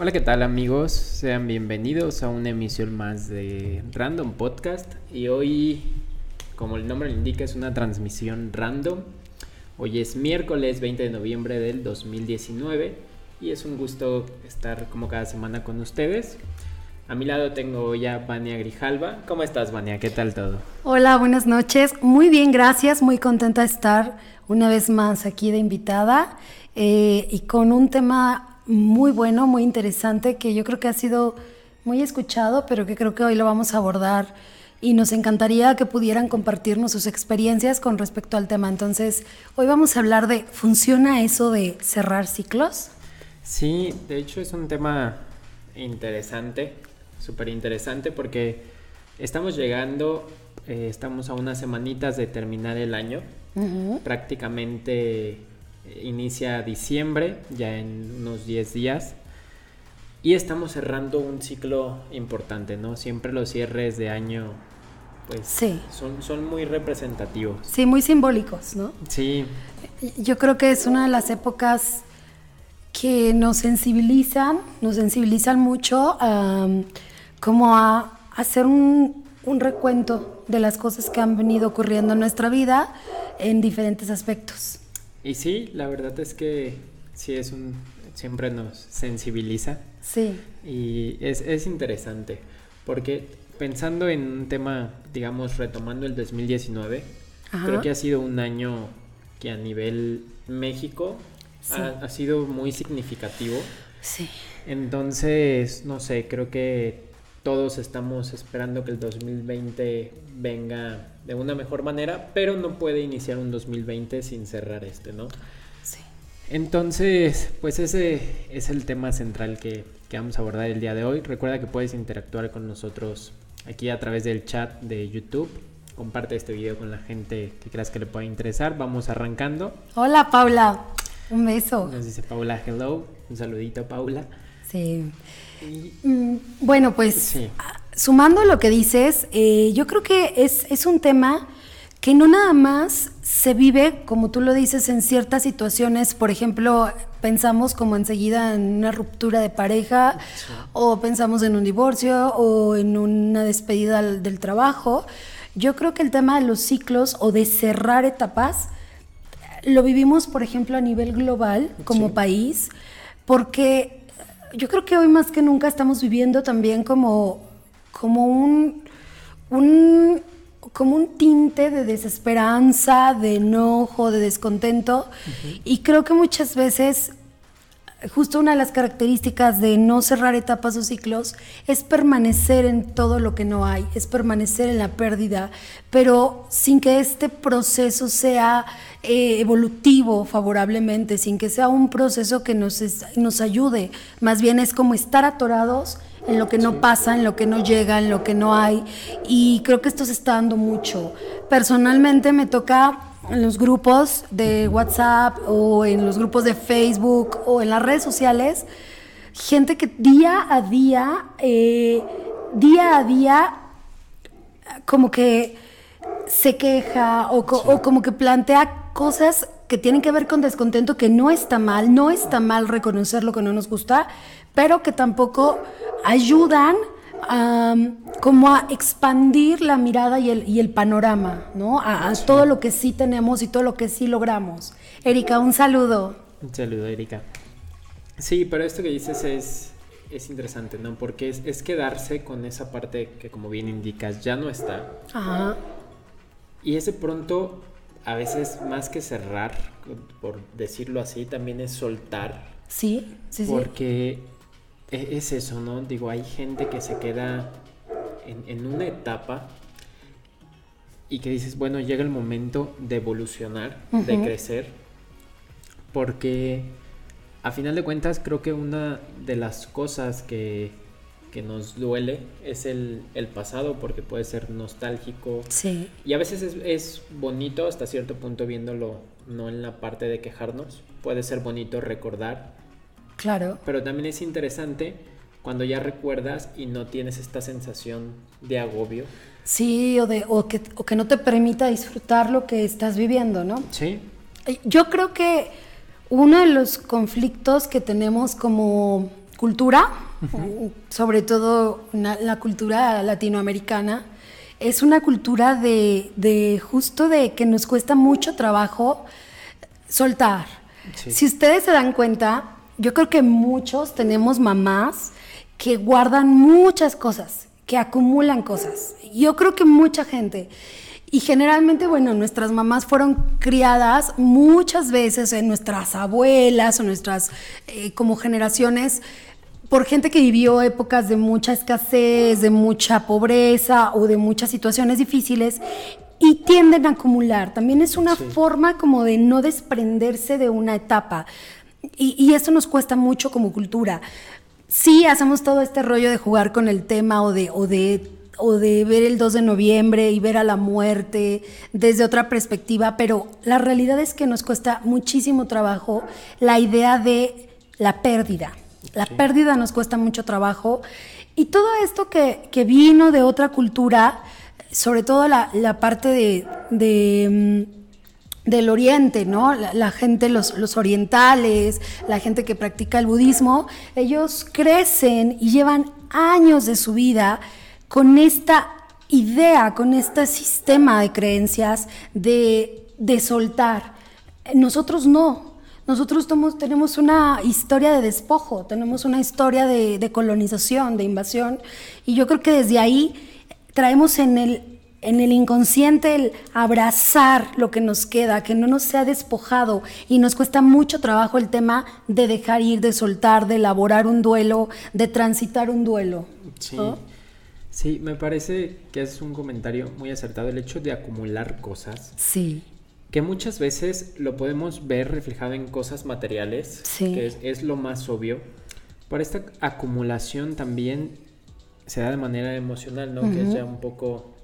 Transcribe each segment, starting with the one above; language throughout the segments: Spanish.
Hola, ¿qué tal amigos? Sean bienvenidos a una emisión más de Random Podcast y hoy, como el nombre lo indica, es una transmisión random. Hoy es miércoles 20 de noviembre del 2019 y es un gusto estar como cada semana con ustedes. A mi lado tengo ya Vania Grijalva. ¿Cómo estás, Vania? ¿Qué tal todo? Hola, buenas noches. Muy bien, gracias. Muy contenta de estar una vez más aquí de invitada eh, y con un tema muy bueno, muy interesante, que yo creo que ha sido muy escuchado, pero que creo que hoy lo vamos a abordar y nos encantaría que pudieran compartirnos sus experiencias con respecto al tema. Entonces, hoy vamos a hablar de, ¿funciona eso de cerrar ciclos? Sí, de hecho es un tema interesante súper interesante porque estamos llegando, eh, estamos a unas semanitas de terminar el año. Prácticamente inicia diciembre, ya en unos 10 días. Y estamos cerrando un ciclo importante, ¿no? Siempre los cierres de año, pues, son, son muy representativos. Sí, muy simbólicos, ¿no? Sí. Yo creo que es una de las épocas que nos sensibilizan, nos sensibilizan mucho como a hacer un, recuento de las cosas que han venido ocurriendo en nuestra vida en diferentes aspectos. Y sí, la verdad es que sí es un siempre nos sensibiliza. Sí. Y es, interesante, porque pensando en un tema, digamos, retomando el 2019, creo que ha sido un año que a nivel México ha, ha, sido muy significativo. Sí. Entonces, no sé, creo que todos estamos esperando que el 2020 venga de una mejor manera, pero no puede iniciar un 2020 sin cerrar este, ¿no? Sí. Entonces, pues ese es el tema central que, vamos a abordar el día de hoy. Recuerda que puedes interactuar con nosotros aquí a través del chat de YouTube. Comparte este video con la gente que creas que le pueda interesar. Vamos arrancando. Hola Paula, un beso. Nos dice Paula hello. Un saludito Paula. Sí. Mm, bueno, pues sumando lo que dices, eh, yo creo que es, es un tema que no nada más se vive, como tú lo dices, en ciertas situaciones, por ejemplo, pensamos como enseguida en una ruptura de pareja, o pensamos en un divorcio, o en una despedida del trabajo. Yo creo que el tema de los ciclos o de cerrar etapas, lo vivimos, por ejemplo, a nivel global como país, porque yo creo que hoy más que nunca estamos viviendo también como, como un, como un tinte de desesperanza, de enojo, de descontento. Y creo que muchas veces justo una de las características de no cerrar etapas o ciclos es permanecer en todo lo que no hay, es permanecer en la pérdida, pero sin que este proceso sea eh, evolutivo favorablemente, sin que sea un proceso que nos, nos ayude, más bien es como estar atorados en lo que no pasa, en lo que no llega, en lo que no hay, y creo que esto se está dando mucho. Personalmente me toca en los grupos de WhatsApp o en los grupos de Facebook o en las redes sociales, gente que día a día, eh, día a día, como que se queja o, o, como que plantea cosas que tienen que ver con descontento, que no está mal, no está mal reconocer lo que no nos gusta, pero que tampoco ayudan como a expandir la mirada y el, y el panorama, ¿no? A, todo lo que sí tenemos y todo lo que sí logramos. Erika, un saludo. Un saludo, Erika. Sí, pero esto que dices es, es interesante, ¿no? Porque es, es, quedarse con esa parte que, como bien indicas, ya no está. Ajá. Y ese pronto, a veces más que cerrar, por decirlo así, también es soltar. Sí, sí, sí. Porque es eso, ¿no? Digo, hay gente que se queda en, una etapa y que dices, bueno, llega el momento de evolucionar, de crecer, porque a final de cuentas creo que una de las cosas que, que nos duele es el, pasado, porque puede ser nostálgico. Sí. Y a veces es, es bonito hasta cierto punto viéndolo, no en la parte de quejarnos, puede ser bonito recordar Claro. Pero también es interesante cuando ya recuerdas y no tienes esta sensación de agobio. Sí, o, de, o, que, o que no te permita disfrutar lo que estás viviendo, ¿no? Sí. Yo creo que uno de los conflictos que tenemos como, cultura, sobre todo la cultura latinoamericana, es una cultura de, justo de que nos cuesta mucho trabajo soltar. Si ustedes se dan cuenta, yo creo que muchos tenemos mamás que guardan muchas cosas, que acumulan cosas. Yo creo que mucha gente. Y generalmente, bueno, nuestras mamás fueron criadas muchas veces en nuestras abuelas o nuestras eh, como generaciones por gente que vivió épocas de mucha escasez, de mucha pobreza o de muchas situaciones difíciles y tienden a acumular. También es una forma como de no desprenderse de una etapa. Y, y, eso nos cuesta mucho como cultura. Sí, hacemos todo este rollo de jugar con el tema o de, o de, o de ver el 2 de noviembre y ver a la muerte desde otra perspectiva, pero la realidad es que nos cuesta muchísimo trabajo la idea de la pérdida. La pérdida nos cuesta mucho trabajo. Y todo esto que, vino de otra cultura, sobre todo la, parte de, mm, del oriente, ¿no? La, gente, los, los, orientales, la gente que practica el budismo, ellos crecen y llevan años de su vida con esta idea, con este sistema de creencias de, de soltar. Nosotros no, nosotros tenemos una historia de despojo, tenemos una historia de, colonización, de invasión, y yo creo que desde ahí traemos en el, en el inconsciente el abrazar lo que nos queda, que no nos sea despojado, y nos cuesta mucho trabajo el tema de dejar ir, de soltar, de elaborar un duelo, de transitar un duelo. Sí. Sí, me parece que es un comentario muy acertado el hecho de acumular cosas. Sí que muchas veces lo podemos ver reflejado en cosas materiales, que es, lo más obvio. Pero esta acumulación también se da de manera emocional, ¿no? Que es ya un poco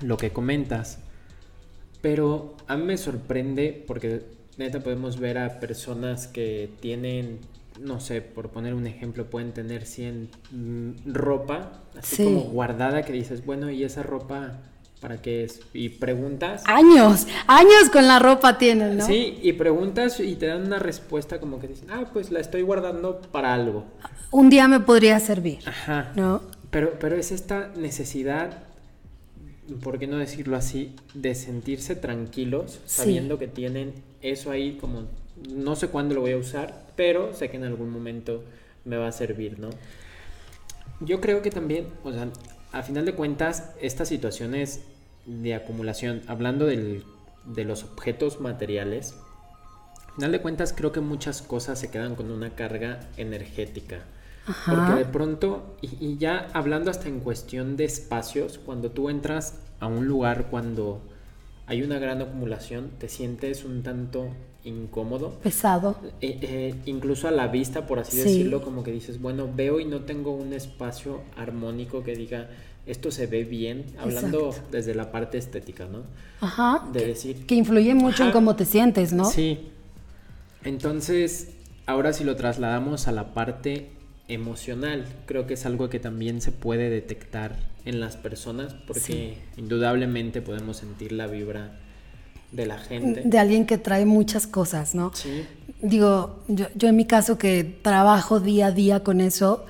lo que comentas. Pero a mí me sorprende porque neta podemos ver a personas que tienen, no sé, por poner un ejemplo, pueden tener 100 mm, ropa, así como guardada, que dices, bueno, y esa ropa ¿Para qué es? Y preguntas. Años, años con la ropa tienen, ¿no? Sí, y preguntas y te dan una respuesta como que dicen, ah, pues la estoy guardando para algo. Un día me podría servir. Ajá. ¿No? Pero, pero es esta necesidad, ¿por qué no decirlo así? De sentirse tranquilos sabiendo que tienen eso ahí como, no sé cuándo lo voy a usar, pero sé que en algún momento me va a servir, ¿no? Yo creo que también, o sea, a final de cuentas, estas situaciones de acumulación, hablando de los objetos materiales, al final de cuentas creo que muchas cosas se quedan con una carga energética. Porque de pronto, y, ya hablando hasta en cuestión de espacios, cuando tú entras a un lugar, cuando hay una gran acumulación, te sientes un tanto incómodo. Pesado. Eh, eh, incluso a la vista, por así decirlo, como que dices, bueno, veo y no tengo un espacio armónico que diga, esto se ve bien, hablando desde la parte estética, ¿no? Ajá. De decir. Que influye mucho en cómo te sientes, ¿no? Sí. Entonces, ahora si lo trasladamos a la parte emocional, creo que es algo que también se puede detectar en las personas, porque indudablemente podemos sentir la vibra de la gente. De alguien que trae muchas cosas, ¿no? Sí. Digo, yo, yo en mi caso que trabajo día a día con eso,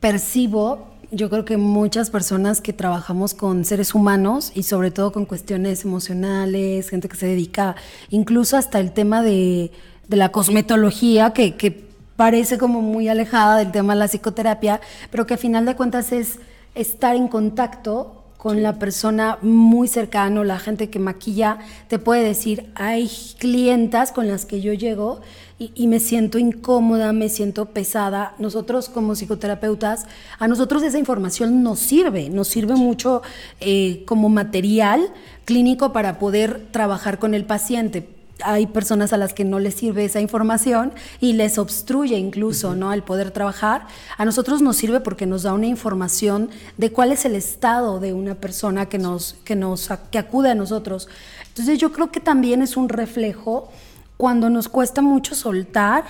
percibo yo creo que muchas personas que trabajamos con seres humanos y sobre todo con cuestiones emocionales, gente que se dedica incluso hasta el tema de, la cosmetología, que, que, parece como muy alejada del tema de la psicoterapia, pero que a final de cuentas es estar en contacto con la persona muy cercano, la gente que maquilla, te puede decir, hay clientas con las que yo llego y, me siento incómoda, me siento pesada. Nosotros como psicoterapeutas, a nosotros esa información nos sirve, nos sirve mucho eh, como material clínico para poder trabajar con el paciente hay personas a las que no les sirve esa información y les obstruye incluso, ¿no? El poder trabajar. A nosotros nos sirve porque nos da una información de cuál es el estado de una persona que nos, que nos, que acude a nosotros. Entonces yo creo que también es un reflejo cuando nos cuesta mucho soltar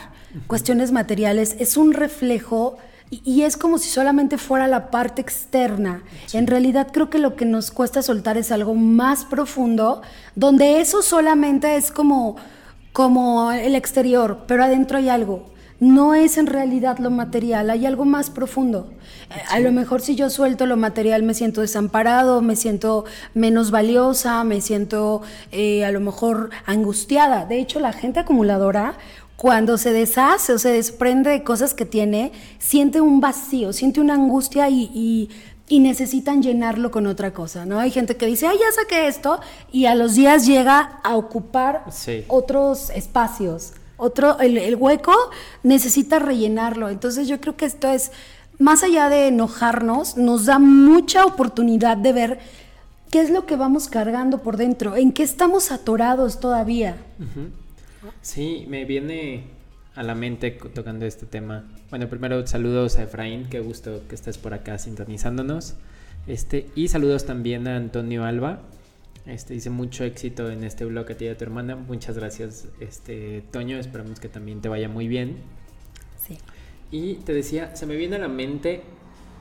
cuestiones materiales, es un reflejo y, es como si solamente fuera la parte externa. En realidad creo que lo que nos cuesta soltar es algo más profundo, donde eso solamente es como, como el exterior, pero adentro hay algo. no es en realidad lo material, hay algo más profundo. Eh, A lo mejor si yo suelto lo material me siento desamparado, me siento menos valiosa, me siento eh, a lo mejor angustiada. De hecho, la gente acumuladora cuando se deshace o se desprende de cosas que tiene, siente un vacío, siente una angustia y, y, y necesitan llenarlo con otra cosa, ¿no? Hay gente que dice, ay, ya saqué esto, y a los días llega a ocupar Sí. otros espacios. Otro, el, el hueco necesita rellenarlo. Entonces yo creo que esto es, más allá de enojarnos, nos da mucha oportunidad de ver qué es lo que vamos cargando por dentro, en qué estamos atorados todavía. Sí, me viene a la mente tocando este tema. Bueno, primero saludos a Efraín, qué gusto que estés por acá sintonizándonos. Este, y saludos también a Antonio Alba. Este dice mucho éxito en este blog a ti y a tu hermana. Muchas gracias, este Toño. Esperamos que también te vaya muy bien. Sí. Y te decía, se me viene a la mente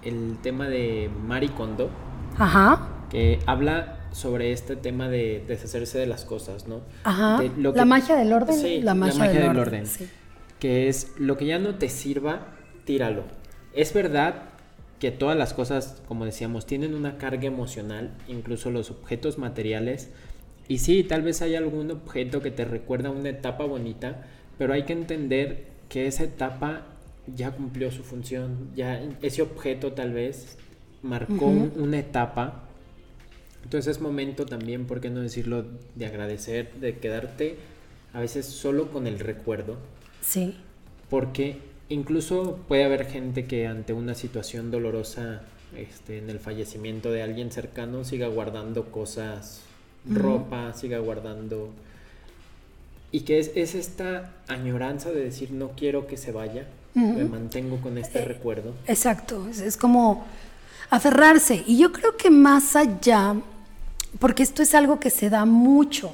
el tema de Mari Kondo, Ajá. que habla sobre este tema de deshacerse de las cosas, ¿no? Ajá. De lo La que- magia del orden. Sí, la magia, del, orden. sí. Que es lo que ya no te sirva, tíralo. Es verdad que todas las cosas, como decíamos, tienen una carga emocional, incluso los objetos materiales. Y sí, tal vez hay algún objeto que te recuerda una etapa bonita, pero hay que entender que esa etapa ya cumplió su función, ya ese objeto tal vez marcó un- una etapa. Entonces es momento también, ¿por qué no decirlo?, de agradecer, de quedarte a veces solo con el recuerdo, Sí. porque incluso puede haber gente que ante una situación dolorosa, este, en el fallecimiento de alguien cercano, siga guardando cosas, ropa, siga guardando... Y que es, es esta añoranza de decir, no quiero que se vaya, me mantengo con este recuerdo. Exacto, es, es como aferrarse. Y yo creo que más allá, porque esto es algo que se da mucho,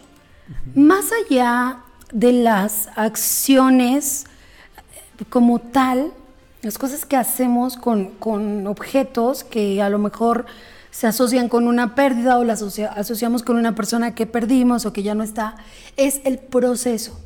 más allá de las acciones eh, como tal, las cosas que hacemos con, con objetos que a lo mejor se asocian con una pérdida o las asocia- asociamos con una persona que perdimos o que ya no está, es el proceso.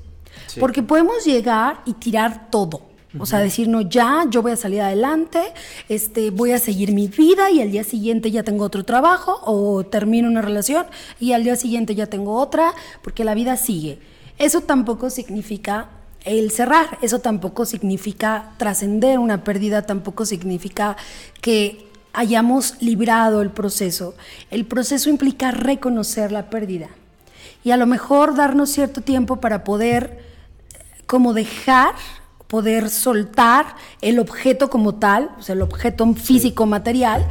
Sí. Porque podemos llegar y tirar todo. O sea, decir, no, ya, yo voy a salir adelante, este, voy a seguir mi vida y al día siguiente ya tengo otro trabajo o termino una relación y al día siguiente ya tengo otra, porque la vida sigue. Eso tampoco significa el cerrar, eso tampoco significa trascender una pérdida, tampoco significa que hayamos librado el proceso. El proceso implica reconocer la pérdida y a lo mejor darnos cierto tiempo para poder como dejar, poder soltar el objeto como tal, o sea, el objeto físico material,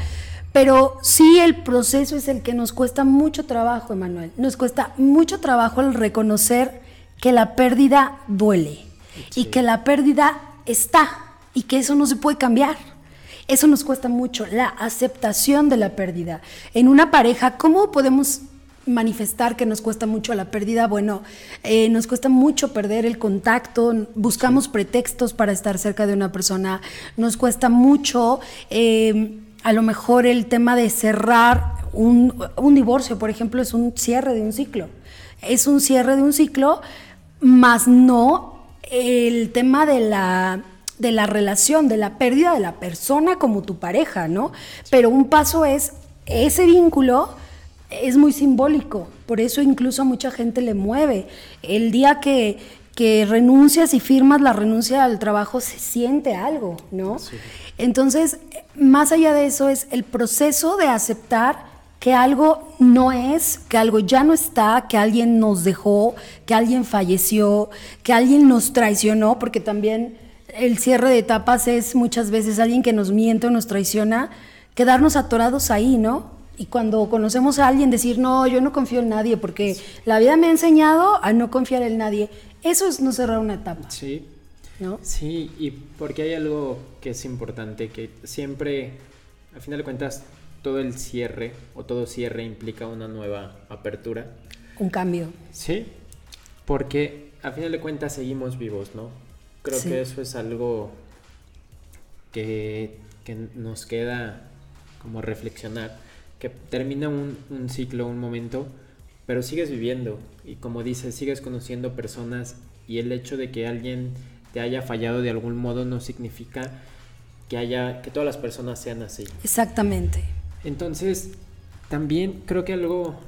pero sí el proceso es el que nos cuesta mucho trabajo, Emanuel. Nos cuesta mucho trabajo el reconocer que la pérdida duele y que la pérdida está y que eso no se puede cambiar. Eso nos cuesta mucho, la aceptación de la pérdida. En una pareja, ¿cómo podemos manifestar que nos cuesta mucho la pérdida? Bueno, eh, nos cuesta mucho perder el contacto, buscamos pretextos para estar cerca de una persona, nos cuesta mucho eh, a lo mejor el tema de cerrar un, un divorcio, por ejemplo, es un cierre de un ciclo. Es un cierre de un ciclo, más no el tema de la de la relación, de la pérdida de la persona como tu pareja, ¿no? Pero un paso es ese vínculo es muy simbólico, por eso incluso a mucha gente le mueve. El día que, que renuncias y firmas la renuncia al trabajo se siente algo, ¿no? Sí. Entonces, más allá de eso es el proceso de aceptar que algo no es, que algo ya no está, que alguien nos dejó, que alguien falleció, que alguien nos traicionó, porque también el cierre de etapas es muchas veces alguien que nos miente o nos traiciona, quedarnos atorados ahí, ¿no? Y cuando conocemos a alguien decir, no, yo no confío en nadie, porque la vida me ha enseñado a no confiar en nadie. Eso es no cerrar una etapa, Sí, ¿no? Sí, y porque hay algo que es importante, que siempre, al final de cuentas, todo el cierre o todo cierre implica una nueva apertura. Un cambio. Sí, porque al final de cuentas seguimos vivos, ¿no? Creo Sí. que eso es algo que, que nos queda como reflexionar, que termina un, un ciclo, un momento, pero sigues viviendo y como dices, sigues conociendo personas y el hecho de que alguien te haya fallado de algún modo no significa que haya que todas las personas sean así. Exactamente. Entonces, también creo que algo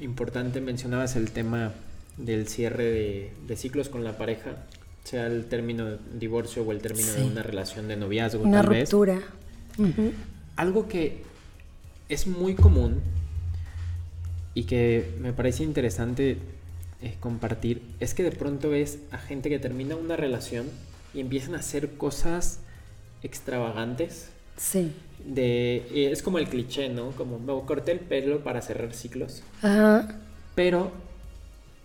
importante mencionabas el tema del cierre de, ciclos con la pareja, sea el término de divorcio o el término de una relación de noviazgo. Una ruptura. Algo que es muy común y que me parece interesante eh, compartir es que de pronto ves a gente que termina una relación y empiezan a hacer cosas extravagantes. Sí. De, es como el cliché, ¿no? Como me corté el pelo para cerrar ciclos. Ajá. Pero,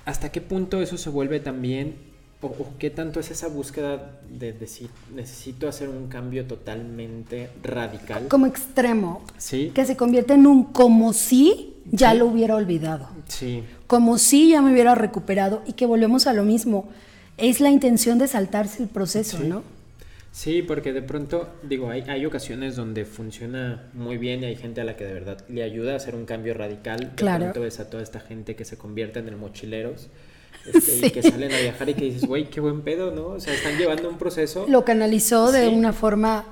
¿hasta qué punto eso se vuelve también, o, qué tanto es esa búsqueda de decir, necesito hacer un cambio totalmente radical? Como extremo. Sí. Que se convierte en un como si ya lo hubiera olvidado. Sí. Como si ya me hubiera recuperado y que volvemos a lo mismo. Es la intención de saltarse el proceso, ¿no? Sí, porque de pronto, digo, hay, hay ocasiones donde funciona muy bien y hay gente a la que de verdad le ayuda a hacer un cambio radical. Claro. De pronto ves a toda esta gente que se convierte en el mochileros. Este, y que salen a viajar y que dices, güey, qué buen pedo, ¿no? O sea, están llevando un proceso. Lo canalizó de una forma,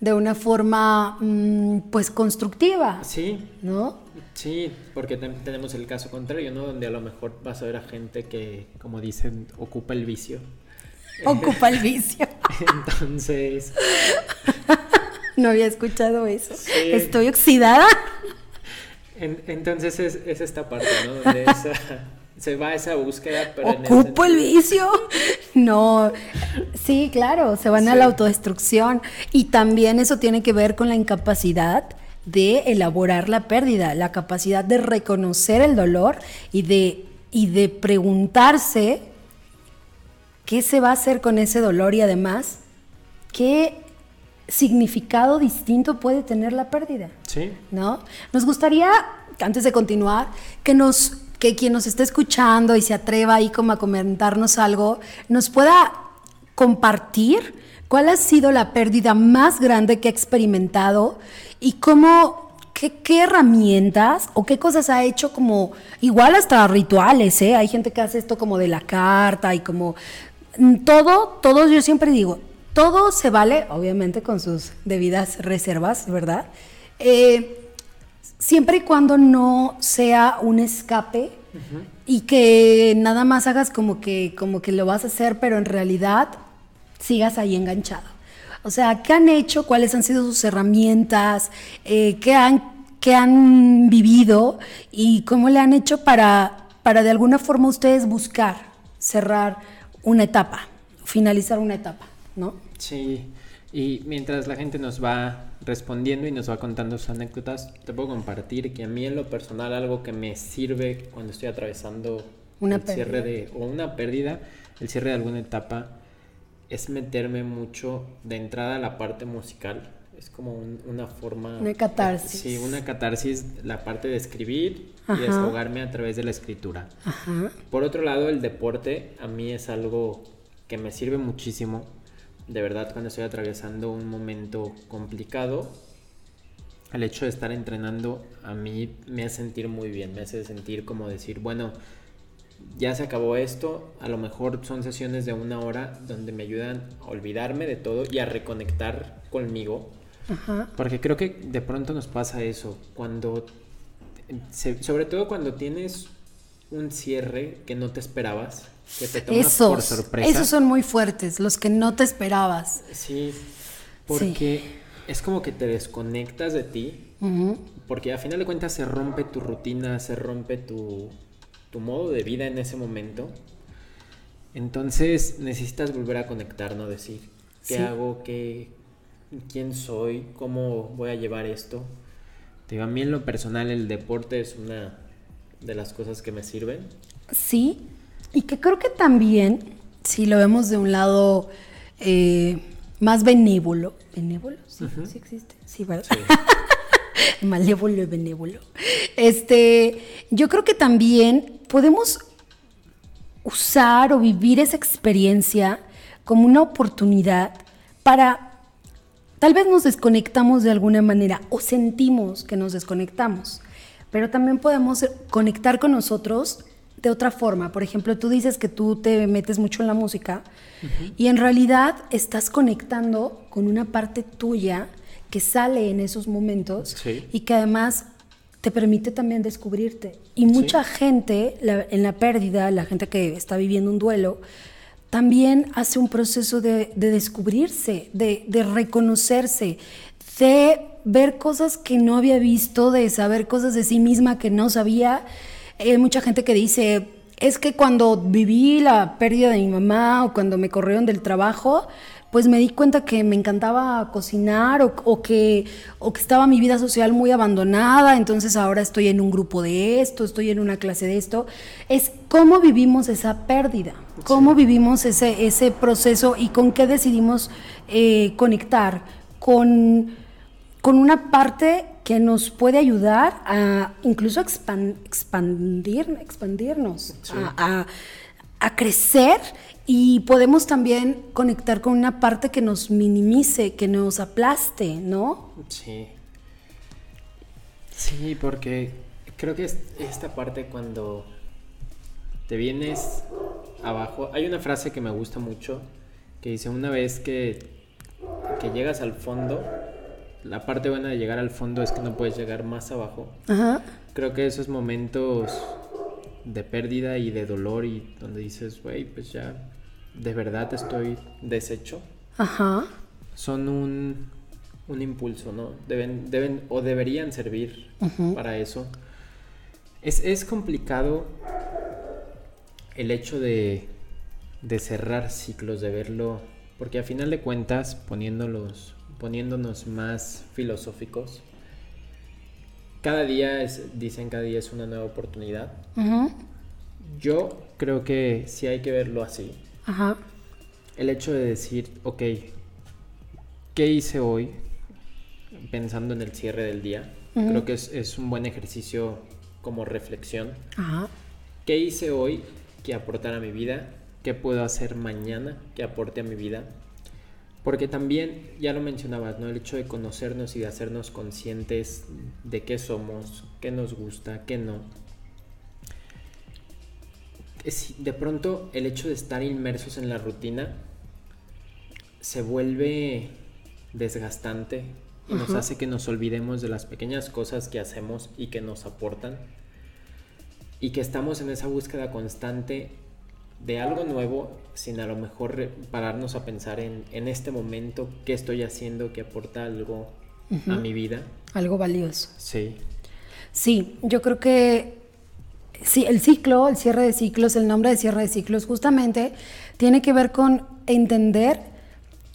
de una forma, mm, pues, constructiva. Sí. ¿No? Sí, porque tenemos el caso contrario, ¿no? Donde a lo mejor vas a ver a gente que, como dicen, ocupa el vicio. Ocupa el vicio. Entonces. no había escuchado eso. Estoy oxidada. entonces es, esta parte, ¿no? Donde esa, se va esa búsqueda. Pero Ocupo el, vicio. No. Sí, claro, se van a la autodestrucción. Y también eso tiene que ver con la incapacidad de elaborar la pérdida, la capacidad de reconocer el dolor y de, y de preguntarse qué se va a hacer con ese dolor y además qué significado distinto puede tener la pérdida. Sí. ¿No? Nos gustaría, antes de continuar, que nos que quien nos esté escuchando y se atreva ahí como a comentarnos algo, nos pueda compartir cuál ha sido la pérdida más grande que ha experimentado y cómo ¿Qué, ¿qué, herramientas o qué cosas ha hecho como, igual hasta rituales, ¿eh? Hay gente que hace esto como de la carta y como Mm, todo, todo, yo siempre digo, todo se vale, obviamente con sus debidas reservas, ¿verdad? Eh, siempre y cuando no sea un escape y que nada más hagas como que, como que lo vas a hacer, pero en realidad sigas ahí enganchado. O sea, ¿qué han hecho? ¿Cuáles han sido sus herramientas? Eh, ¿qué, han, ¿Qué han vivido? ¿Y cómo le han hecho para, para de alguna forma ustedes buscar cerrar? una etapa, finalizar una etapa, ¿no? Sí, y mientras la gente nos va respondiendo y nos va contando sus anécdotas, te puedo compartir que a mí en lo personal algo que me sirve cuando estoy atravesando una el cierre de o una pérdida, el cierre de alguna etapa es meterme mucho de entrada a la parte musical. Es como una forma... Una catarsis. Sí, una catarsis, la parte de escribir y desahogarme a través de la escritura. Por otro lado, el deporte a mí es algo que me sirve muchísimo. De verdad, cuando estoy atravesando un momento complicado, el hecho de estar entrenando a mí me hace sentir muy bien, me hace sentir como decir, bueno, ya se acabó esto, a lo mejor son sesiones de una hora donde me ayudan a olvidarme de todo y a reconectar conmigo. Porque creo que de pronto nos pasa eso, cuando sobre todo cuando tienes un cierre que no te esperabas, que te toma por sorpresa. Esos son muy fuertes, los que no te esperabas. Sí, porque es como que te desconectas de ti, porque a final de cuentas se rompe tu rutina, se rompe tu, tu modo de vida en ese momento. Entonces necesitas volver a conectar, ¿no? Decir, ¿qué hago? ¿Qué, ¿Quién soy? ¿Cómo voy a llevar esto? Digo, a mí en lo personal el deporte es una de las cosas que me sirven. Sí, y que creo que también, si lo vemos de un lado eh, más benévolo, ¿benévolo? Sí, sí existe, sí, ¿verdad? Malévolo y benévolo. Este, yo creo que también podemos usar o vivir esa experiencia como una oportunidad para Tal vez nos desconectamos de alguna manera o sentimos que nos desconectamos, pero también podemos conectar con nosotros de otra forma. Por ejemplo, tú dices que tú te metes mucho en la música y en realidad estás conectando con una parte tuya que sale en esos momentos y que además te permite también descubrirte. Y mucha gente en la pérdida, la gente que está viviendo un duelo, también hace un proceso de, descubrirse, de, de, reconocerse, de ver cosas que no había visto, de saber cosas de sí misma que no sabía. Hay mucha gente que dice, es que cuando viví la pérdida de mi mamá o cuando me corrieron del trabajo, pues me di cuenta que me encantaba cocinar o, que, o que estaba mi vida social muy abandonada, entonces ahora estoy en un grupo de esto, estoy en una clase de esto. Es cómo vivimos esa pérdida, cómo vivimos ese, ese proceso y con qué decidimos eh, conectar, con, con una parte que nos puede ayudar a incluso expandir, expandirnos, a, a crecer y podemos también conectar con una parte que nos minimice, que nos aplaste, ¿no? Sí. Sí, porque creo que es esta parte cuando te vienes abajo. Hay una frase que me gusta mucho que dice una vez que, que llegas al fondo, la parte buena de llegar al fondo es que no puedes llegar más abajo. Ajá. Creo que esos momentos de pérdida y de dolor y donde dices, güey, pues ya de verdad estoy deshecho, Ajá. son un, un impulso, ¿no? Deben, deben o deberían servir para eso. Es, es, complicado el hecho de, de, cerrar ciclos, de verlo, porque a final de cuentas, poniéndolos, poniéndonos más filosóficos, cada día es, dicen cada día es una nueva oportunidad. Yo creo que sí hay que verlo así. Ajá. El hecho de decir, ok, ¿qué hice hoy? Pensando en el cierre del día. Creo que es, un buen ejercicio como reflexión. Ajá. ¿Qué hice hoy que aportara a mi vida? ¿Qué puedo hacer mañana que aporte a mi vida? Porque también, ya lo mencionabas, ¿no? El hecho de conocernos y de hacernos conscientes de qué somos, qué nos gusta, qué no. De pronto el hecho de estar inmersos en la rutina se vuelve desgastante y nos hace que nos olvidemos de las pequeñas cosas que hacemos y que nos aportan. Y que estamos en esa búsqueda constante de algo nuevo sin a lo mejor pararnos a pensar en, en este momento qué estoy haciendo que aporta algo a mi vida. Algo valioso. Sí. Sí, yo creo que sí, el ciclo, el cierre de ciclos, el nombre de cierre de ciclos, justamente tiene que ver con entender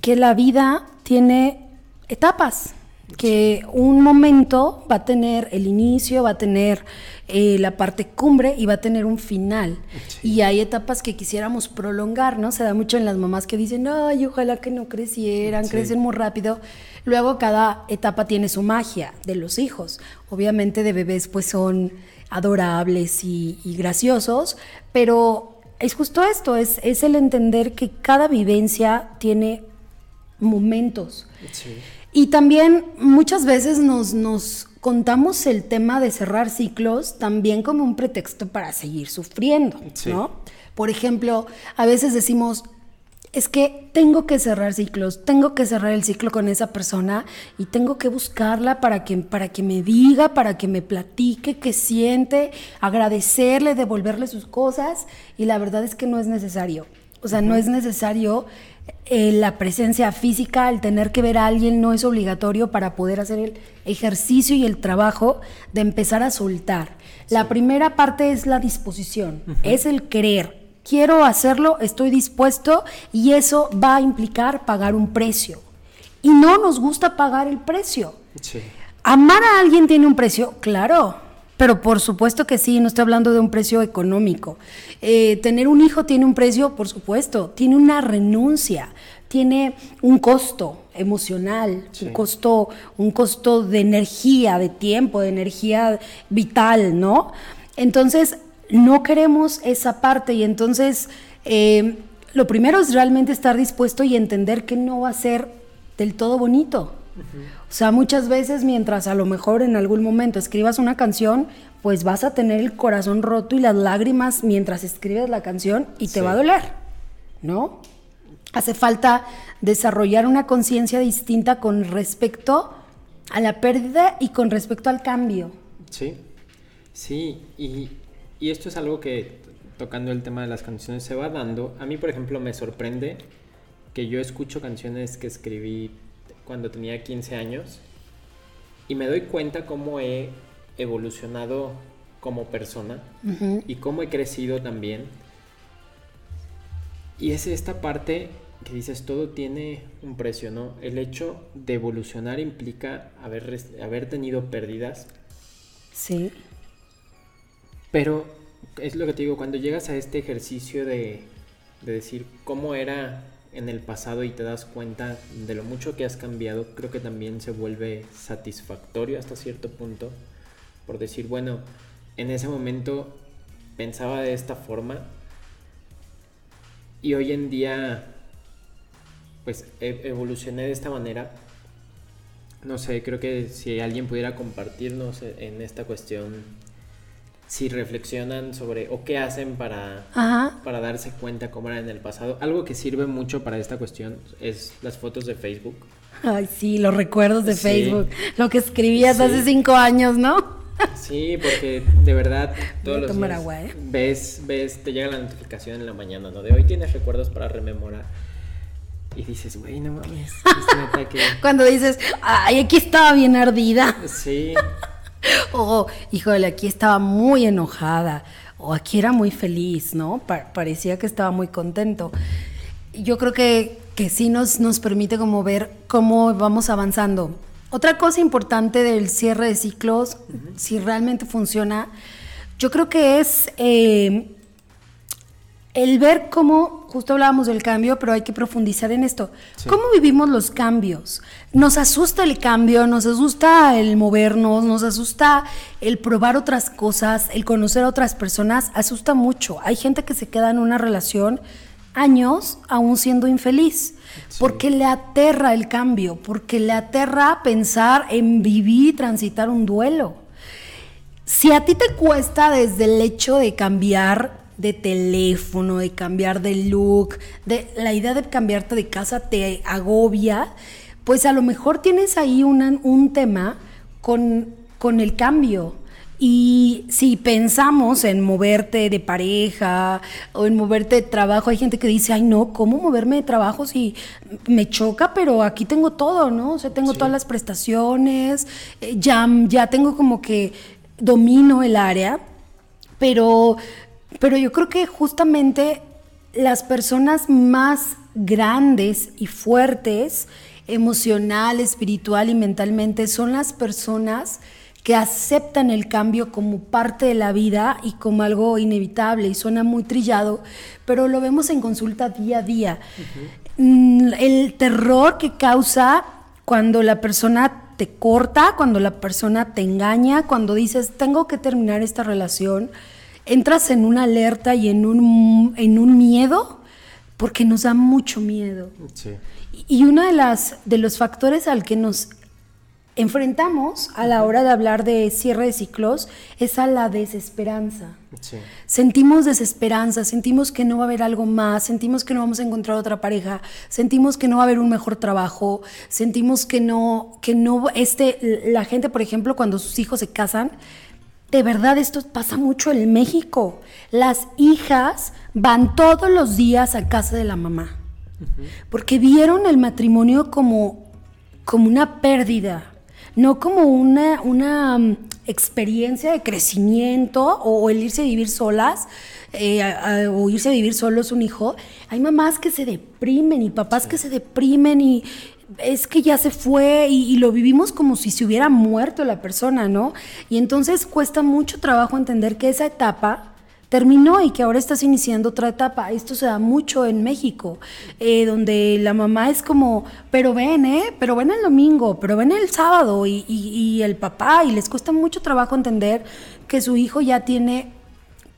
que la vida tiene etapas, que un momento va a tener el inicio, va a tener eh, la parte cumbre y va a tener un final. Y hay etapas que quisiéramos prolongar, ¿no? Se da mucho en las mamás que dicen, ay, ojalá que no crecieran, crecen muy rápido. Luego cada etapa tiene su magia de los hijos. Obviamente de bebés pues son adorables y, graciosos, pero es justo esto, es, es, el entender que cada vivencia tiene momentos. Y también muchas veces nos, nos contamos el tema de cerrar ciclos también como un pretexto para seguir sufriendo, ¿no? Por ejemplo, a veces decimos, es que tengo que cerrar ciclos, tengo que cerrar el ciclo con esa persona y tengo que buscarla para que, para que me diga, para que me platique qué siente, agradecerle, devolverle sus cosas y la verdad es que no es necesario. O sea, no es necesario eh, la presencia física, el tener que ver a alguien no es obligatorio para poder hacer el ejercicio y el trabajo de empezar a soltar. La primera parte es la disposición, es el querer, quiero hacerlo, estoy dispuesto y eso va a implicar pagar un precio. Y no nos gusta pagar el precio. ¿Amar a alguien tiene un precio? Claro, pero por supuesto que sí, no estoy hablando de un precio económico. Eh, tener un hijo tiene un precio, por supuesto, tiene una renuncia, tiene un costo emocional, un costo, un costo de energía, de tiempo, de energía vital, ¿no? Entonces, no queremos esa parte y entonces eh, lo primero es realmente estar dispuesto y entender que no va a ser del todo bonito, O sea, muchas veces mientras a lo mejor en algún momento escribas una canción, pues vas a tener el corazón roto y las lágrimas mientras escribes la canción y te Sí. va a doler, ¿no? Hace falta desarrollar una conciencia distinta con respecto a la pérdida y con respecto al cambio. Sí, sí, y, y esto es algo que, tocando el tema de las canciones, se va dando. A mí, por ejemplo, me sorprende que yo escucho canciones que escribí cuando tenía 15 años y me doy cuenta cómo he evolucionado como persona y cómo he crecido también. Y es esta parte que dices, todo tiene un precio, ¿no? El hecho de evolucionar implica haber, haber tenido pérdidas, Sí. pero es lo que te digo, cuando llegas a este ejercicio de, de decir cómo era en el pasado y te das cuenta de lo mucho que has cambiado, creo que también se vuelve satisfactorio hasta cierto punto. Por decir, bueno, en ese momento pensaba de esta forma y hoy en día pues e- evolucioné de esta manera. No sé, creo que si alguien pudiera compartirnos e- en esta cuestión, si reflexionan sobre o qué hacen para, Ajá. para darse cuenta cómo era en el pasado. Algo que sirve mucho para esta cuestión es las fotos de Facebook. Ay, sí, los recuerdos de Sí. Facebook. Lo que escribías Sí. hace cinco años, ¿no? Sí, porque de verdad todos los días agua, ¿eh? ves, ves, te llega la notificación en la mañana, ¿no? De hoy tienes recuerdos para rememorar. Y dices, güey, no mames, es neta que... Cuando dices, ay, aquí estaba bien ardida. Sí, O, híjole, aquí estaba muy enojada. O aquí era muy feliz, ¿no? Pa- parecía que estaba muy contento. Yo creo que, que sí nos, nos permite como ver cómo vamos avanzando. Otra cosa importante del cierre de ciclos, si realmente funciona, yo creo que es eh, el ver cómo, justo hablábamos del cambio, pero hay que profundizar en esto. Sí. ¿Cómo vivimos los cambios? Nos asusta el cambio, nos asusta el movernos, nos asusta el probar otras cosas, el conocer a otras personas, asusta mucho. Hay gente que se queda en una relación años aún siendo infeliz, Sí. porque le aterra el cambio, porque le aterra pensar en vivir y transitar un duelo. Si a ti te cuesta desde el hecho de cambiar de teléfono, de cambiar de look, de la idea de cambiarte de casa te agobia, pues a lo mejor tienes ahí una- un tema con, con el cambio. Y si pensamos en moverte de pareja o en moverte de trabajo, hay gente que dice, ay no, ¿cómo moverme de trabajo si me choca? Pero aquí tengo todo, ¿no? O sea, tengo Sí. todas las prestaciones, eh, ya, ya tengo como que domino el área, pero, pero yo creo que justamente las personas más grandes y fuertes, emocional, espiritual y mentalmente, son las personas que aceptan el cambio como parte de la vida y como algo inevitable y suena muy trillado, pero lo vemos en consulta día a día. Mm, El terror que causa cuando la persona te corta, cuando la persona te engaña, cuando dices, tengo que terminar esta relación, entras en una alerta y en un, en un miedo, porque nos da mucho miedo. sí, Y uno de, las, de los factores al que nos enfrentamos a la hora de hablar de cierre de ciclos es a la desesperanza. sí, Sentimos desesperanza, sentimos que no va a haber algo más, sentimos que no vamos a encontrar otra pareja, sentimos que no va a haber un mejor trabajo, sentimos que no, que no, este, la gente, por ejemplo, cuando sus hijos se casan, de verdad esto pasa mucho en México. Las hijas van todos los días a casa de la mamá, porque vieron el matrimonio como, como una pérdida, no como una, una mm, experiencia de crecimiento o, el irse a vivir solas eh, o irse a vivir solos un hijo. Hay mamás que se deprimen y papás que se deprimen y es que ya se fue y, lo vivimos como si se hubiera muerto la persona, ¿no? Y entonces cuesta mucho trabajo entender que esa etapa terminó y que ahora estás iniciando otra etapa. Esto se da mucho en México, eh, donde la mamá es como, pero ven, ¿eh? Pero ven el domingo, pero ven el sábado y, y- y el papá, y les cuesta mucho trabajo entender que su hijo ya tiene,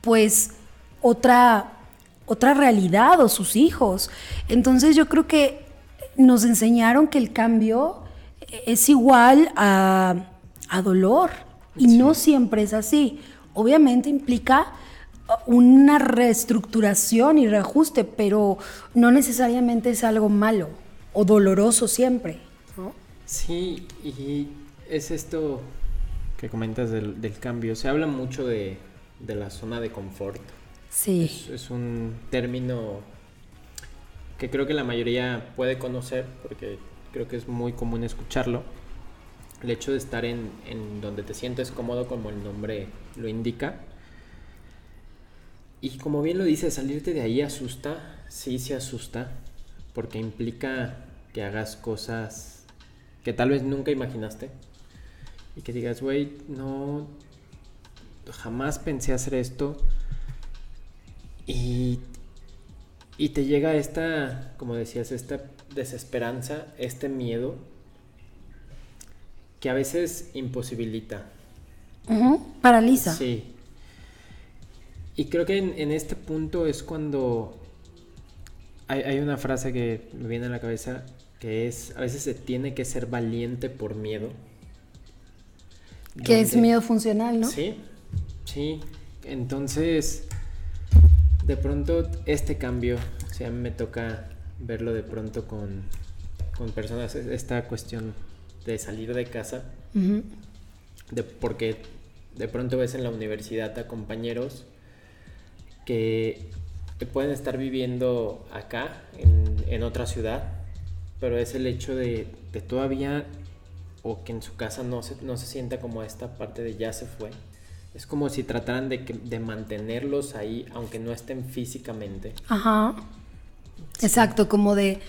pues, otra, otra realidad o sus hijos. Entonces yo creo que nos enseñaron que el cambio es igual a, dolor. Y no siempre es así. Obviamente implica una reestructuración y reajuste, pero no necesariamente es algo malo o doloroso siempre. Sí, y es esto que comentas del, cambio. Se habla mucho de, la zona de confort. Sí. Es, un término que creo que la mayoría puede conocer porque creo que es muy común escucharlo. El hecho de estar en, en donde te sientes cómodo como el nombre lo indica. Y como bien lo dice, salirte de ahí asusta, sí se asusta, porque implica que hagas cosas que tal vez nunca imaginaste y que digas, güey, no, jamás pensé hacer esto y, y te llega esta, como decías, esta desesperanza, este miedo que a veces imposibilita. Paraliza. Sí. Y creo que en, este punto es cuando hay, hay, una frase que me viene a la cabeza que es, a veces se tiene que ser valiente por miedo. Que es miedo funcional, ¿no? Sí, sí. Entonces, de pronto este cambio, o sea, me toca verlo de pronto con, con personas, esta cuestión de salir de casa, de, porque de pronto ves en la universidad a compañeros que pueden estar viviendo acá, en, en otra ciudad, pero es el hecho de, de todavía o que en su casa no se, no se sienta como esta parte de ya se fue. Es como si trataran de, de mantenerlos ahí, aunque no estén físicamente. Ajá. Exacto, como de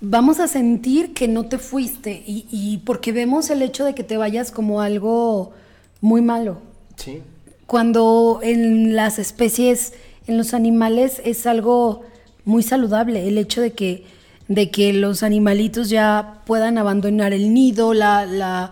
vamos a sentir que no te fuiste y, y, porque vemos el hecho de que te vayas como algo muy malo. Sí. Cuando en las especies, en los animales es algo muy saludable, el hecho de que de que los animalitos ya puedan abandonar el nido, la,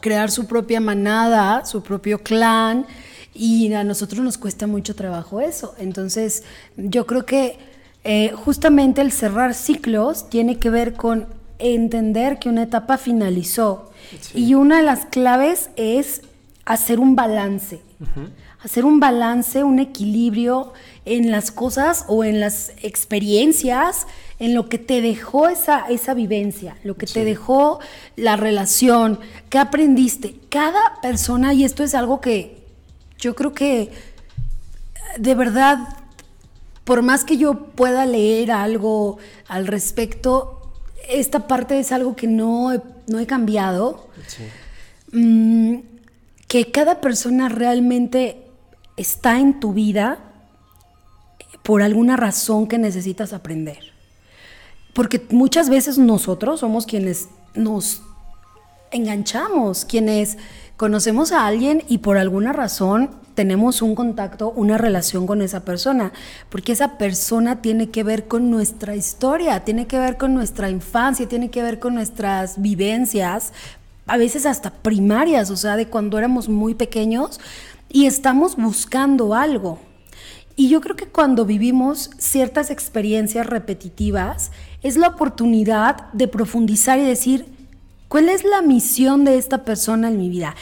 crear su propia manada, su propio clan, y a nosotros nos cuesta mucho trabajo eso. Entonces, yo creo que eh, justamente el cerrar ciclos tiene que ver con entender que una etapa finalizó. Y una de las claves es hacer un balance. Hacer un balance, un equilibrio en las cosas o en las experiencias en lo que te dejó esa, esa vivencia, lo que te dejó la relación, qué aprendiste. Cada persona, y esto es algo que yo creo que de verdad, por más que yo pueda leer algo al respecto, esta parte es algo que no he, no he cambiado. Mm, que cada persona realmente está en tu vida por alguna razón que necesitas aprender. Porque muchas veces nosotros somos quienes nos enganchamos, quienes conocemos a alguien y por alguna razón tenemos un contacto, una relación con esa persona, porque esa persona tiene que ver con nuestra historia, tiene que ver con nuestra infancia, tiene que ver con nuestras vivencias, a veces hasta primarias, o sea, de cuando éramos muy pequeños y estamos buscando algo. Y yo creo que cuando vivimos ciertas experiencias repetitivas, es la oportunidad de profundizar y decir, ¿cuál es la misión de esta persona en mi vida?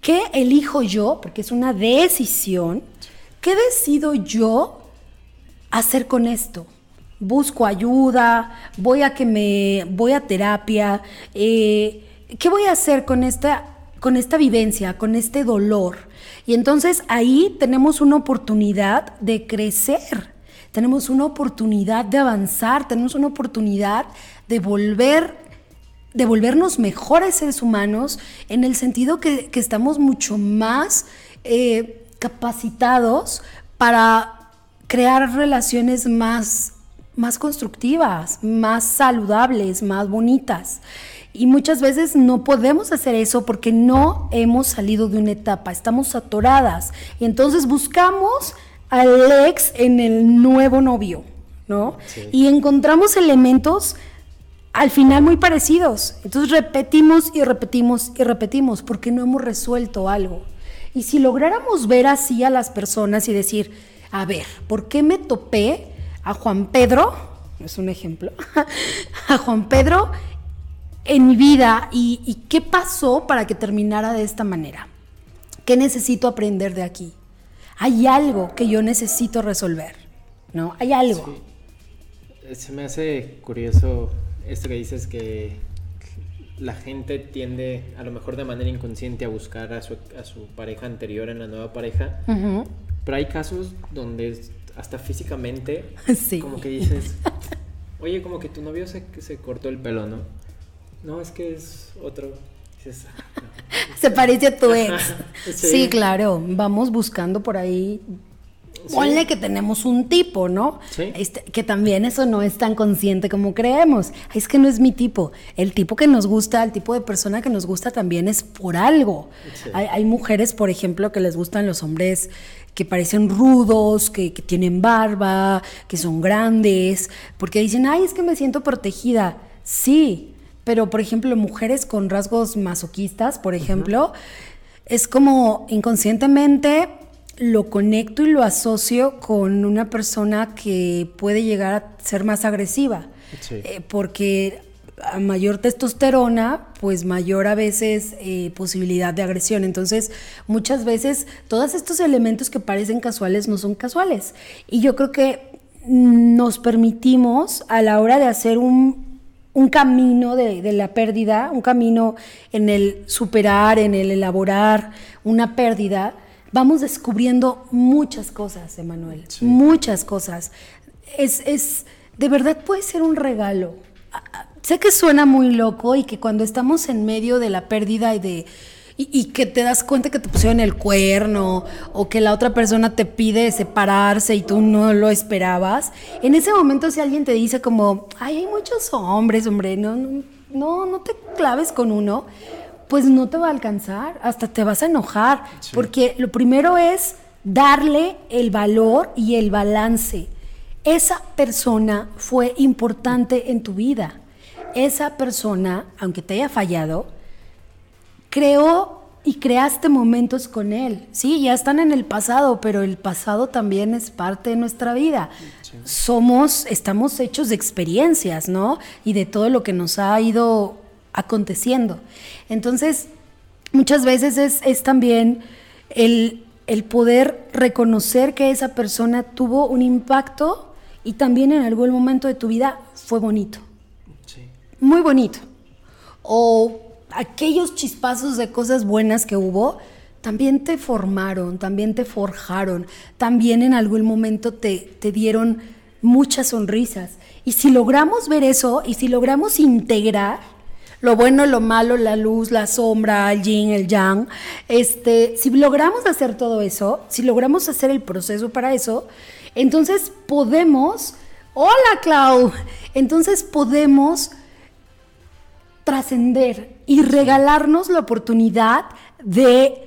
¿Qué elijo yo? Porque es una decisión. ¿Qué decido yo hacer con esto? Busco ayuda, voy a que me, voy a terapia. Eh, ¿Qué voy a hacer con esta, con esta vivencia, con este dolor? Y entonces ahí tenemos una oportunidad de crecer tenemos una oportunidad de avanzar, tenemos una oportunidad de volver, volvernos mejores seres humanos en el sentido que, estamos mucho más eh, capacitados para crear relaciones más, más constructivas, más saludables, más bonitas. Y muchas veces no podemos hacer eso porque no hemos salido de una etapa, estamos atoradas. Y entonces buscamos al ex en el nuevo novio, ¿no? Y encontramos elementos al final muy parecidos. Entonces repetimos y repetimos y repetimos porque no hemos resuelto algo. Y si lográramos ver así a las personas y decir, a ver, ¿por qué me topé a Juan Pedro? Es un ejemplo. a Juan Pedro en mi vida y, y qué pasó para que terminara de esta manera. ¿Qué necesito aprender de aquí? Hay algo que yo necesito resolver, ¿no? Hay algo. Sí. Se me hace curioso esto que dices que la gente tiende, a lo mejor de manera inconsciente, a buscar a su, a su pareja anterior en la nueva pareja. Pero hay casos donde hasta físicamente, sí. como que dices, oye, como que tu novio se, se cortó el pelo, ¿no? No, es que es otro. Dices. Se parece a tu ex. Sí. sí. claro. Vamos buscando por ahí. Sí. Ponle que tenemos un tipo, ¿no? Sí. Este, que también eso no es tan consciente como creemos. Es que no es mi tipo. El tipo que nos gusta, el tipo de persona que nos gusta también es por algo. Hay mujeres, por ejemplo, que les gustan los hombres que parecen rudos, que, que tienen barba, que son grandes, porque dicen, ay, es que me siento protegida. Sí, pero por ejemplo, mujeres con rasgos masoquistas, por ejemplo, es como inconscientemente lo conecto y lo asocio con una persona que puede llegar a ser más agresiva. Sí. Eh, porque a mayor testosterona, pues mayor a veces eh, posibilidad de agresión. Entonces, muchas veces todos estos elementos que parecen casuales no son casuales. Y yo creo que nos permitimos a la hora de hacer un, un camino de, de, la pérdida, un camino en el superar, en el elaborar una pérdida, vamos descubriendo muchas cosas, Emanuel, sí. muchas cosas. Es, es, de verdad puede ser un regalo. Sé que suena muy loco y que cuando estamos en medio de la pérdida y de y, y, que te das cuenta que te pusieron el cuerno o que la otra persona te pide separarse y tú no lo esperabas, en ese momento si alguien te dice como, ay, hay muchos hombres, hombre, no, no, no te claves con uno, pues no te va a alcanzar, hasta te vas a enojar, sí. porque lo primero es darle el valor y el balance. Esa persona fue importante en tu vida. Esa persona, aunque te haya fallado, creó y creaste momentos con él. Sí, ya están en el pasado, pero el pasado también es parte de nuestra vida. Sí. Somos, estamos hechos de experiencias, ¿no? Y de todo lo que nos ha ido aconteciendo. Entonces, muchas veces es, es también el, el, poder reconocer que esa persona tuvo un impacto y también en algún momento de tu vida fue bonito. Sí. Muy bonito. O aquellos chispazos de cosas buenas que hubo, también te formaron, también te forjaron, también en algún momento te, te dieron muchas sonrisas. Y si logramos ver eso y si logramos integrar lo bueno, lo malo, la luz, la sombra, el yin, el yang, este, si logramos hacer todo eso, si logramos hacer el proceso para eso, entonces podemos, hola Clau, entonces podemos trascender y regalarnos la oportunidad de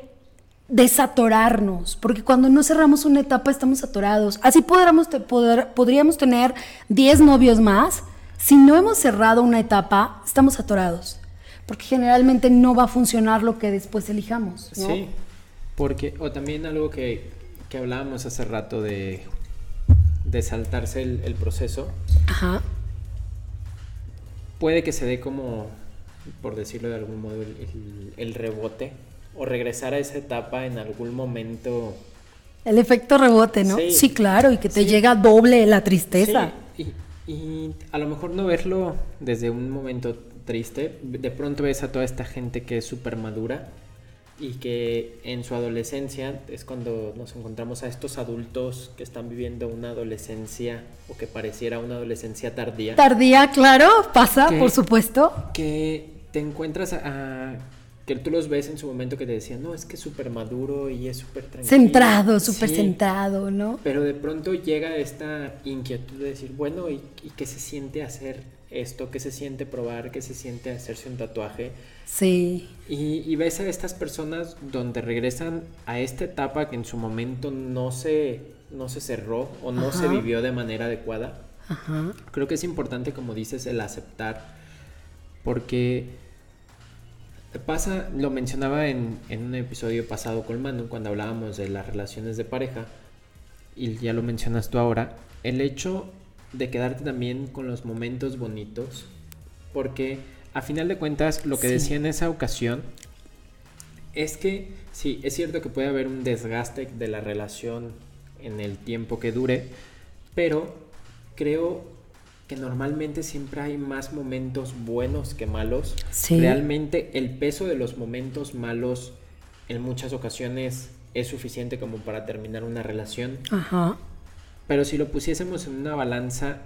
desatorarnos, porque cuando no cerramos una etapa estamos atorados. Así podríamos, te, poder, podríamos tener 10 novios más. Si no hemos cerrado una etapa, estamos atorados, porque generalmente no va a funcionar lo que después elijamos. ¿no? Sí, porque, o también algo que, que hablábamos hace rato de, de saltarse el, el proceso. Ajá. Puede que se dé como por decirlo de algún modo, el, rebote o regresar a esa etapa en algún momento. El efecto rebote, ¿no? Sí, sí claro, y que te sí. llega doble la tristeza. Sí. Y, y, a lo mejor no verlo desde un momento triste, de pronto ves a toda esta gente que es súper madura y que en su adolescencia es cuando nos encontramos a estos adultos que están viviendo una adolescencia o que pareciera una adolescencia tardía. Tardía, claro, pasa, que, por supuesto. Que te encuentras a, a, que tú los ves en su momento que te decían, no, es que es súper maduro y es súper tranquilo. Centrado, súper sí, centrado, ¿no? Pero de pronto llega esta inquietud de decir, bueno, ¿y, y qué se siente hacer esto? ¿Qué se siente probar? ¿Qué se siente hacerse un tatuaje? Sí. Y, y, ves a estas personas donde regresan a esta etapa que en su momento no se, no se cerró o no Ajá. se vivió de manera adecuada. Ajá. Creo que es importante, como dices, el aceptar, porque pasa, lo mencionaba en, en un episodio pasado con Manu, cuando hablábamos de las relaciones de pareja, y ya lo mencionas tú ahora, el hecho de quedarte también con los momentos bonitos, porque a final de cuentas, lo que Sí. decía en esa ocasión es que sí, es cierto que puede haber un desgaste de la relación en el tiempo que dure, pero creo que normalmente siempre hay más momentos buenos que malos. Sí. Realmente el peso de los momentos malos en muchas ocasiones es suficiente como para terminar una relación. Ajá. Pero si lo pusiésemos en una balanza,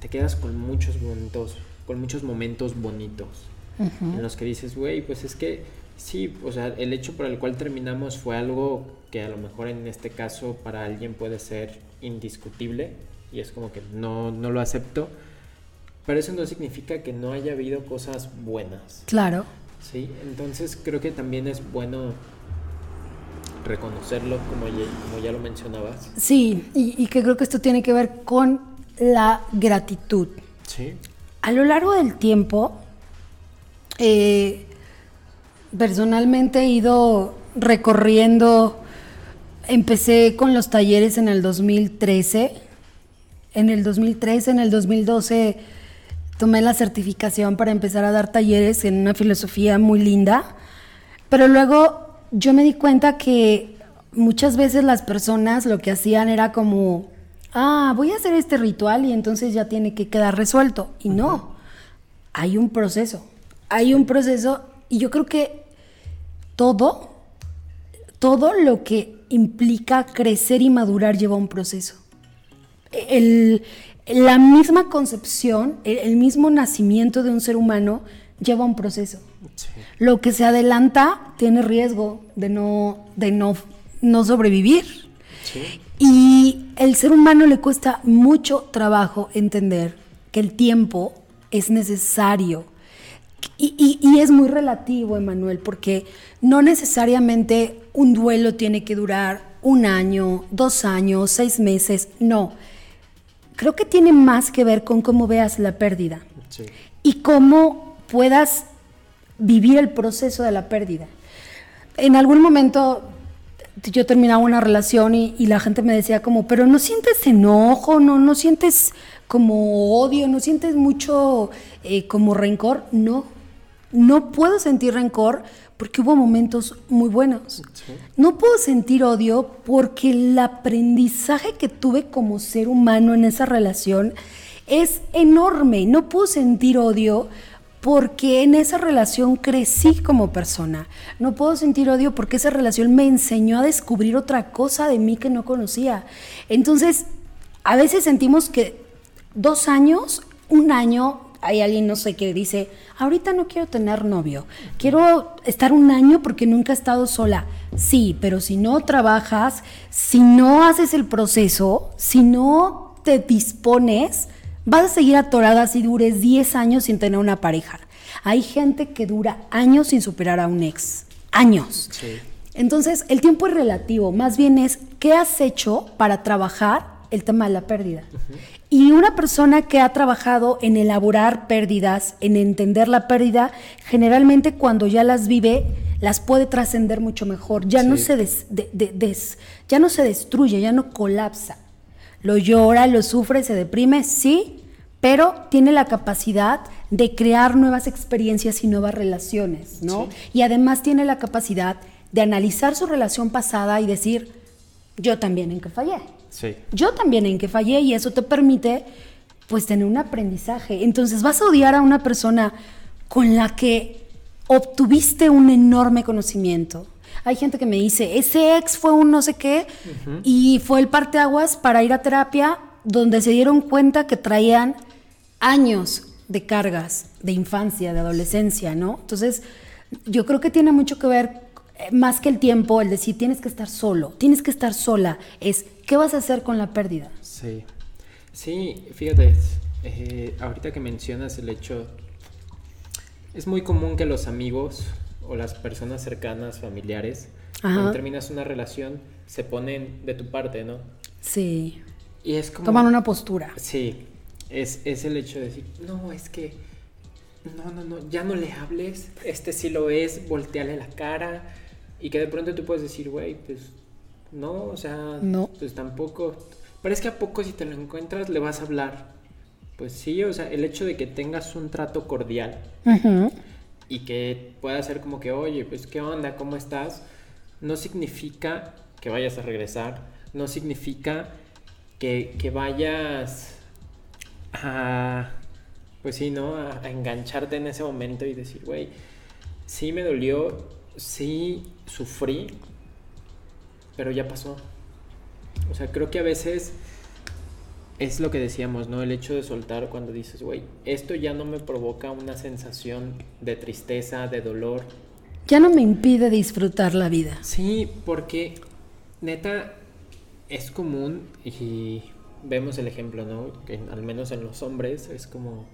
te quedas con muchos momentos, con muchos momentos bonitos. En los que dices, güey, pues es que sí, o sea, el hecho por el cual terminamos fue algo que a lo mejor en este caso para alguien puede ser indiscutible y es como que no, no lo acepto. Pero eso no significa que no haya habido cosas buenas. Claro. Sí, entonces creo que también es bueno reconocerlo, como ya, como ya lo mencionabas. Sí, y, y que creo que esto tiene que ver con la gratitud. Sí. A lo largo del tiempo, eh, personalmente he ido recorriendo, empecé con los talleres en el 2013, en el 2013, en el 2012 tomé la certificación para empezar a dar talleres en una filosofía muy linda, pero luego yo me di cuenta que muchas veces las personas lo que hacían era como, ah, voy a hacer este ritual y entonces ya tiene que quedar resuelto. Y no, hay un proceso, hay un proceso y yo creo que todo, todo lo que implica crecer y madurar lleva un proceso. El- la misma concepción, el, el mismo nacimiento de un ser humano lleva un proceso. Sí. Lo que se adelanta tiene riesgo de no, de no, no sobrevivir. Sí. Y el ser humano le cuesta mucho trabajo entender que el tiempo es necesario. Y, y- y es muy relativo, Emanuel, porque no necesariamente un duelo tiene que durar un año, dos años, seis meses, no. Creo que tiene más que ver con cómo veas la pérdida Sí. y cómo puedas vivir el proceso de la pérdida. En algún momento yo terminaba una relación y, y la gente me decía como, pero no sientes enojo, no, no sientes como odio, no sientes mucho eh, como rencor. No, no puedo sentir rencor porque hubo momentos muy buenos. Sí. No puedo sentir odio porque el aprendizaje que tuve como ser humano en esa relación es enorme. No puedo sentir odio porque en esa relación crecí como persona. No puedo sentir odio porque esa relación me enseñó a descubrir otra cosa de mí que no conocía. Entonces, a veces sentimos que dos años, un año, hay alguien, no sé, que dice, ahorita no quiero tener novio, quiero estar un año porque nunca he estado sola. Sí, pero si no trabajas, si no haces el proceso, si no te dispones, vas a seguir atorada si dures 10 años sin tener una pareja. Hay gente que dura años sin superar a un ex. Años. Sí. Entonces, el tiempo es relativo, más bien es qué has hecho para trabajar el tema de la pérdida. Y una persona que ha trabajado en elaborar pérdidas, en entender la pérdida, generalmente cuando ya las vive, las puede trascender mucho mejor. Ya no se des- de- de- des- ya no se destruye, ya no colapsa. Lo llora, lo sufre, se deprime, sí, pero tiene la capacidad de crear nuevas experiencias y nuevas relaciones, ¿no? Sí. Y además tiene la capacidad de analizar su relación pasada y decir, yo también en que fallé. Sí. Yo también en que fallé y eso te permite pues tener un aprendizaje. Entonces vas a odiar a una persona con la que obtuviste un enorme conocimiento. Hay gente que me dice, ese ex fue un no sé qué y fue el parteaguas para ir a terapia donde se dieron cuenta que traían años de cargas de infancia, de adolescencia, ¿no? Entonces, yo creo que tiene mucho que ver más que el tiempo, el decir tienes que estar solo, tienes que estar sola, es qué vas a hacer con la pérdida. Sí. Sí, fíjate, eh, ahorita que mencionas el hecho, es muy común que los amigos o las personas cercanas, familiares, Ajá. cuando terminas una relación, se ponen de tu parte, ¿no? Sí. Y es como... Toman una postura. Sí, es, es el hecho de decir, no, es que, no, no, no, ya no le hables, este sí lo es, volteale la cara, y que de pronto tú puedes decir, güey, pues, no, o sea, No. pues tampoco, pero es que a poco si te lo encuentras le vas a hablar, Pues sí, o sea, el hecho de que tengas un trato cordial y que pueda ser como que, oye, pues qué onda, ¿cómo estás? No significa que vayas a regresar, no significa que, vayas a, pues sí, ¿no? A, a engancharte en ese momento y decir, güey, sí me dolió, sí sufrí, pero ya pasó. O sea, creo que a veces es lo que decíamos, ¿no? El hecho de soltar cuando dices, güey, esto ya no me provoca una sensación de tristeza, de dolor. Ya no me impide disfrutar la vida. Sí, porque neta es común y vemos el ejemplo, ¿no? Que al menos en los hombres es como,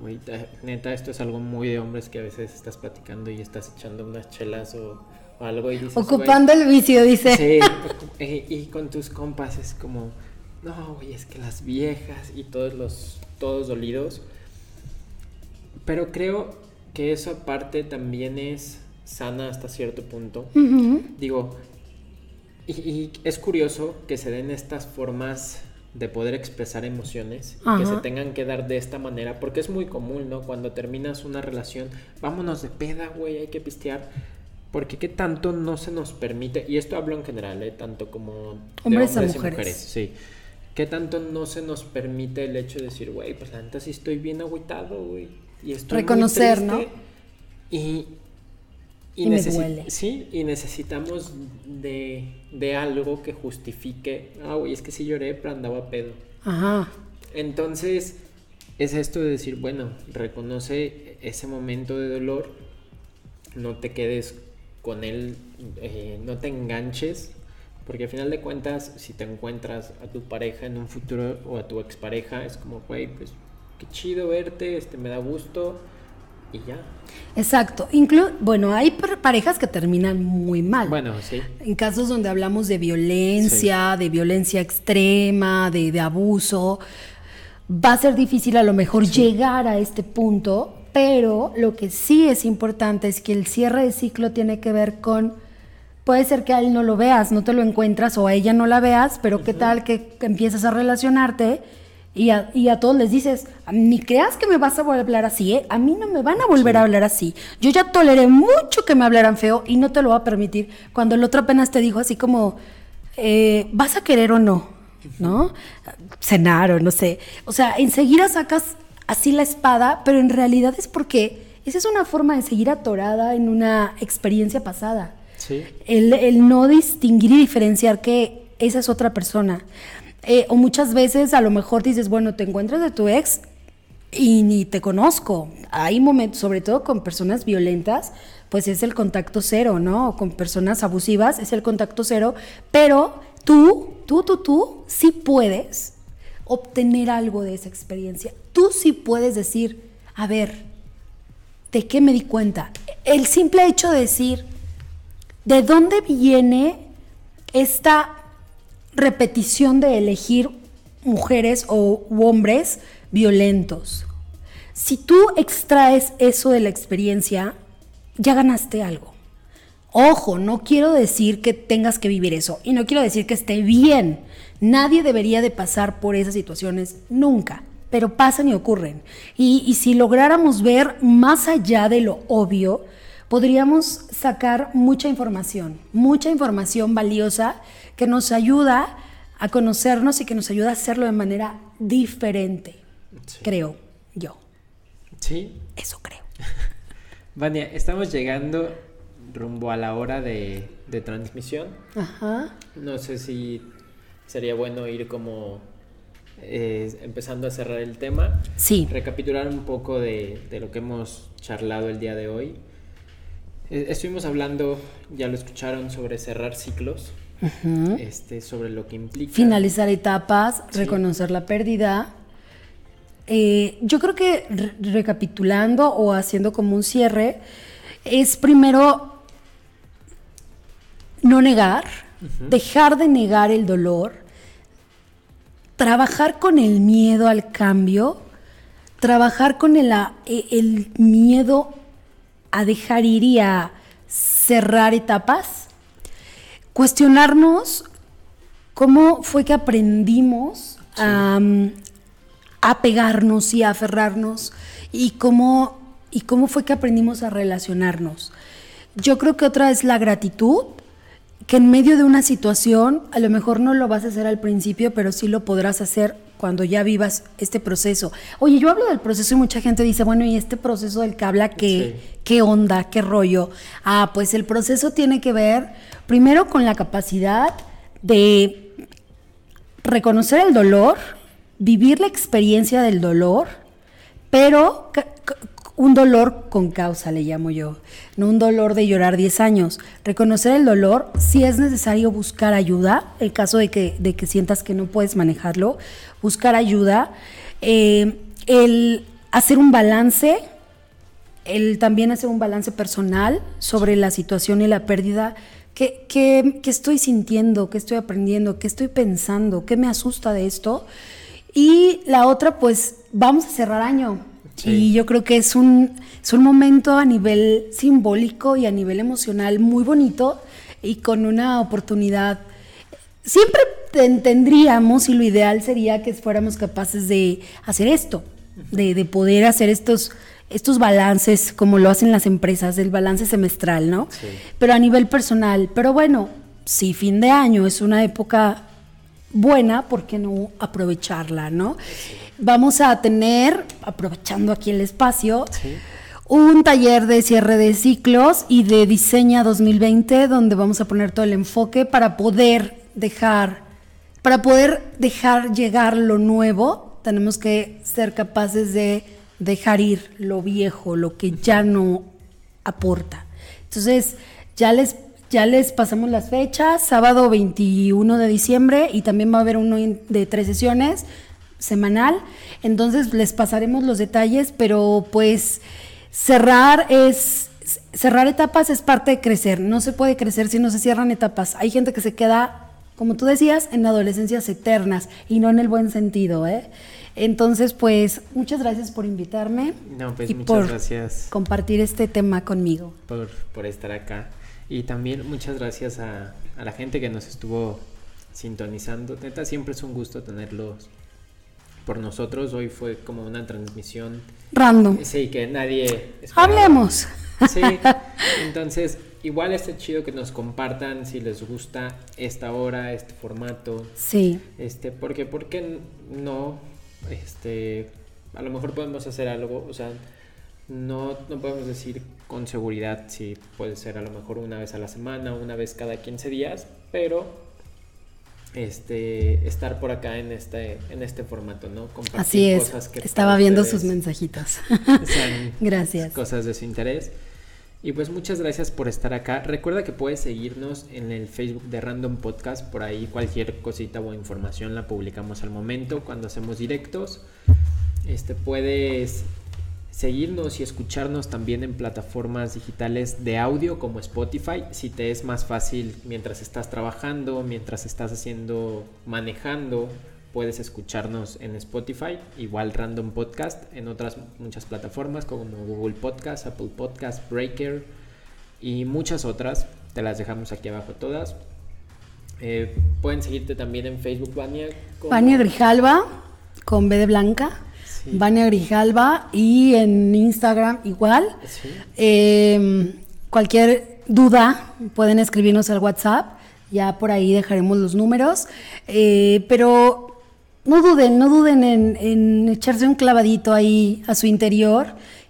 güey, neta, esto es algo muy de hombres que a veces estás platicando y estás echando unas chelas o, algo y dices... Ocupando el vicio, dice. Sí, y con tus compas es como no, güey, es que las viejas y todos los, todos dolidos. Pero creo que esa parte también es sana hasta cierto punto. Digo, y, es curioso que se den estas formas de poder expresar emociones, que se tengan que dar de esta manera, porque es muy común, ¿no? Cuando terminas una relación, vámonos de peda, güey, hay que pistear. Porque qué tanto no se nos permite, y esto hablo en general, ¿eh? tanto como hombres, de hombres y mujeres. Sí ¿Qué tanto no se nos permite el hecho de decir, güey, pues la neta sí estoy bien agüitado, güey? Y estoy Reconocer, ¿no? Y, y, me duele. Sí, y necesitamos de, de algo que justifique, ah, güey, es que sí lloré, pero andaba pedo. Ajá. Entonces, es esto de decir, bueno, reconoce ese momento de dolor, no te quedes con él, eh, no te enganches porque al final de cuentas, si te encuentras a tu pareja en un futuro o a tu expareja, es como, güey, pues qué chido verte, este me da gusto y ya. Exacto. Inclu bueno, hay parejas que terminan muy mal. Bueno, sí. En casos donde hablamos de violencia, de violencia extrema, de, de, abuso, va a ser difícil a lo mejor llegar a este punto, pero lo que sí es importante es que el cierre de ciclo tiene que ver con puede ser que a él no lo veas, no te lo encuentras o a ella no la veas, pero qué tal que, empiezas a relacionarte y a, y a, todos les dices, ni creas que me vas a volver a hablar así, ¿eh? a mí no me van a volver a hablar así. Yo ya toleré mucho que me hablaran feo y no te lo voy a permitir cuando el otro apenas te dijo así como, eh, ¿vas a querer o no? ¿No? Cenar o no sé. O sea, enseguida sacas así la espada, pero en realidad es porque esa es una forma de seguir atorada en una experiencia pasada. El, no distinguir y diferenciar que esa es otra persona. Eh, o muchas veces a lo mejor dices, bueno, te encuentras de tu ex y ni te conozco. Hay momentos, sobre todo con personas violentas, pues es el contacto cero, ¿no? O con personas abusivas es el contacto cero, pero tú, tú, tú, tú, sí puedes obtener algo de esa experiencia. Tú sí puedes decir, a ver, ¿de qué me di cuenta? El simple hecho de decir, ¿De dónde viene esta repetición de elegir mujeres o hombres violentos? Si tú extraes eso de la experiencia, ya ganaste algo. Ojo, no quiero decir que tengas que vivir eso y no quiero decir que esté bien. Nadie debería de pasar por esas situaciones nunca, pero pasan y ocurren. Y, y si lográramos ver más allá de lo obvio, podríamos sacar mucha información, mucha información valiosa que nos ayuda a conocernos y que nos ayuda a hacerlo de manera diferente, creo yo. Sí. Eso creo. Vania, estamos llegando rumbo a la hora de, transmisión. Ajá. No sé si sería bueno ir como eh, empezando a cerrar el tema. Sí. Recapitular un poco de, de, lo que hemos charlado el día de hoy. Eh, estuvimos hablando, ya lo escucharon, sobre cerrar ciclos, este, sobre lo que implica. Finalizar etapas, reconocer la pérdida. Eh, yo creo que recapitulando o haciendo como un cierre, es primero no negar, dejar de negar el dolor, trabajar con el miedo al cambio, trabajar con el, el miedo a dejar ir y a cerrar etapas, cuestionarnos cómo fue que aprendimos a, apegarnos y aferrarnos y cómo, y cómo fue que aprendimos a relacionarnos. Yo creo que otra es la gratitud, que en medio de una situación, a lo mejor no lo vas a hacer al principio, pero sí lo podrás hacer cuando ya vivas este proceso. Oye, yo hablo del proceso y mucha gente dice, bueno, ¿y este proceso del que habla qué, qué onda, qué rollo? Ah, pues el proceso tiene que ver primero con la capacidad de reconocer el dolor, vivir la experiencia del dolor, pero un dolor con causa, le llamo yo, no un dolor de llorar 10 años. Reconocer el dolor, si es necesario buscar ayuda, el caso de que, de que sientas que no puedes manejarlo, buscar ayuda, eh, el hacer un balance, el también hacer un balance personal sobre la situación y la pérdida. ¿Qué, qué, qué estoy sintiendo? ¿Qué estoy aprendiendo? ¿Qué estoy pensando? ¿Qué me asusta de esto? Y la otra, pues vamos a cerrar año y yo creo que es un, es un momento a nivel simbólico y a nivel emocional muy bonito y con una oportunidad. Siempre tendríamos y lo ideal sería que fuéramos capaces de hacer esto, de, de poder hacer estos, estos balances como lo hacen las empresas, el balance semestral, ¿no? Pero a nivel personal. Pero bueno, si fin de año es una época buena, ¿por qué no aprovecharla, no? Vamos a tener, aprovechando aquí el espacio, un taller de cierre de ciclos y de diseña 2020, donde vamos a poner todo el enfoque para poder dejar, para poder dejar llegar lo nuevo, tenemos que ser capaces de dejar ir lo viejo, lo que ya no aporta. Entonces, ya les ya les pasamos las fechas, sábado 21 de diciembre y también va a haber uno de tres sesiones semanal. Entonces les pasaremos los detalles, pero pues cerrar es cerrar etapas es parte de crecer. No se puede crecer si no se cierran etapas. Hay gente que se queda, como tú decías, en adolescencias eternas y no en el buen sentido, ¿eh? Entonces, pues, muchas gracias por invitarme. No, pues y muchas por gracias. Compartir este tema conmigo. Por, por estar acá. Y también muchas gracias a, a, la gente que nos estuvo sintonizando. Neta, siempre es un gusto tenerlos por nosotros. Hoy fue como una transmisión random. Sí, que nadie. Esperaba. Hablemos. Sí, entonces igual está chido que nos compartan si les gusta esta hora, este formato. Sí. Este, porque, ¿por qué no? Este, a lo mejor podemos hacer algo, o sea, no, no podemos decir con seguridad si puede ser a lo mejor una vez a la semana, una vez cada 15 días, pero este estar por acá en este en este formato, ¿no? Compartir Así es. Cosas que Estaba viendo sus mensajitos. gracias. Cosas de su interés. Y pues muchas gracias por estar acá. Recuerda que puedes seguirnos en el Facebook de Random Podcast. Por ahí cualquier cosita o información la publicamos al momento cuando hacemos directos. Este puedes seguirnos y escucharnos también en plataformas digitales de audio como Spotify, si te es más fácil mientras estás trabajando, mientras estás haciendo, manejando, puedes escucharnos en Spotify, igual Random Podcast, en otras muchas plataformas como Google Podcast, Apple Podcast, Breaker y muchas otras, te las dejamos aquí abajo todas. Eh, pueden seguirte también en Facebook, Vania. Grijalva, con B de Blanca. Vania Grijalva y en Instagram igual. Em, cualquier duda pueden escribirnos al WhatsApp, ya por ahí dejaremos los números, eh, pero no duden, no duden en, en, echarse un clavadito ahí a su interior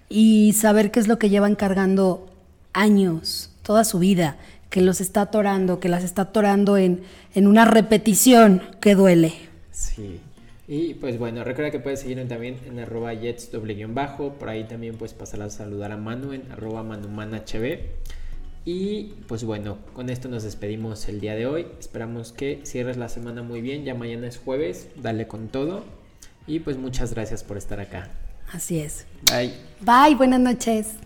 y saber qué es lo que llevan cargando años, toda su vida, que los está atorando, que las está atorando en, en una repetición que duele. Sí. Y pues bueno, recuerda que puedes seguirme también en arroba jets doble bajo. Por ahí también puedes pasar a saludar a Manu en arroba manumanhb. Y pues bueno, con esto nos despedimos el día de hoy. Esperamos que cierres la semana muy bien. Ya mañana es jueves. Dale con todo. Y pues muchas gracias por estar acá. Así es. Bye. Bye, buenas noches.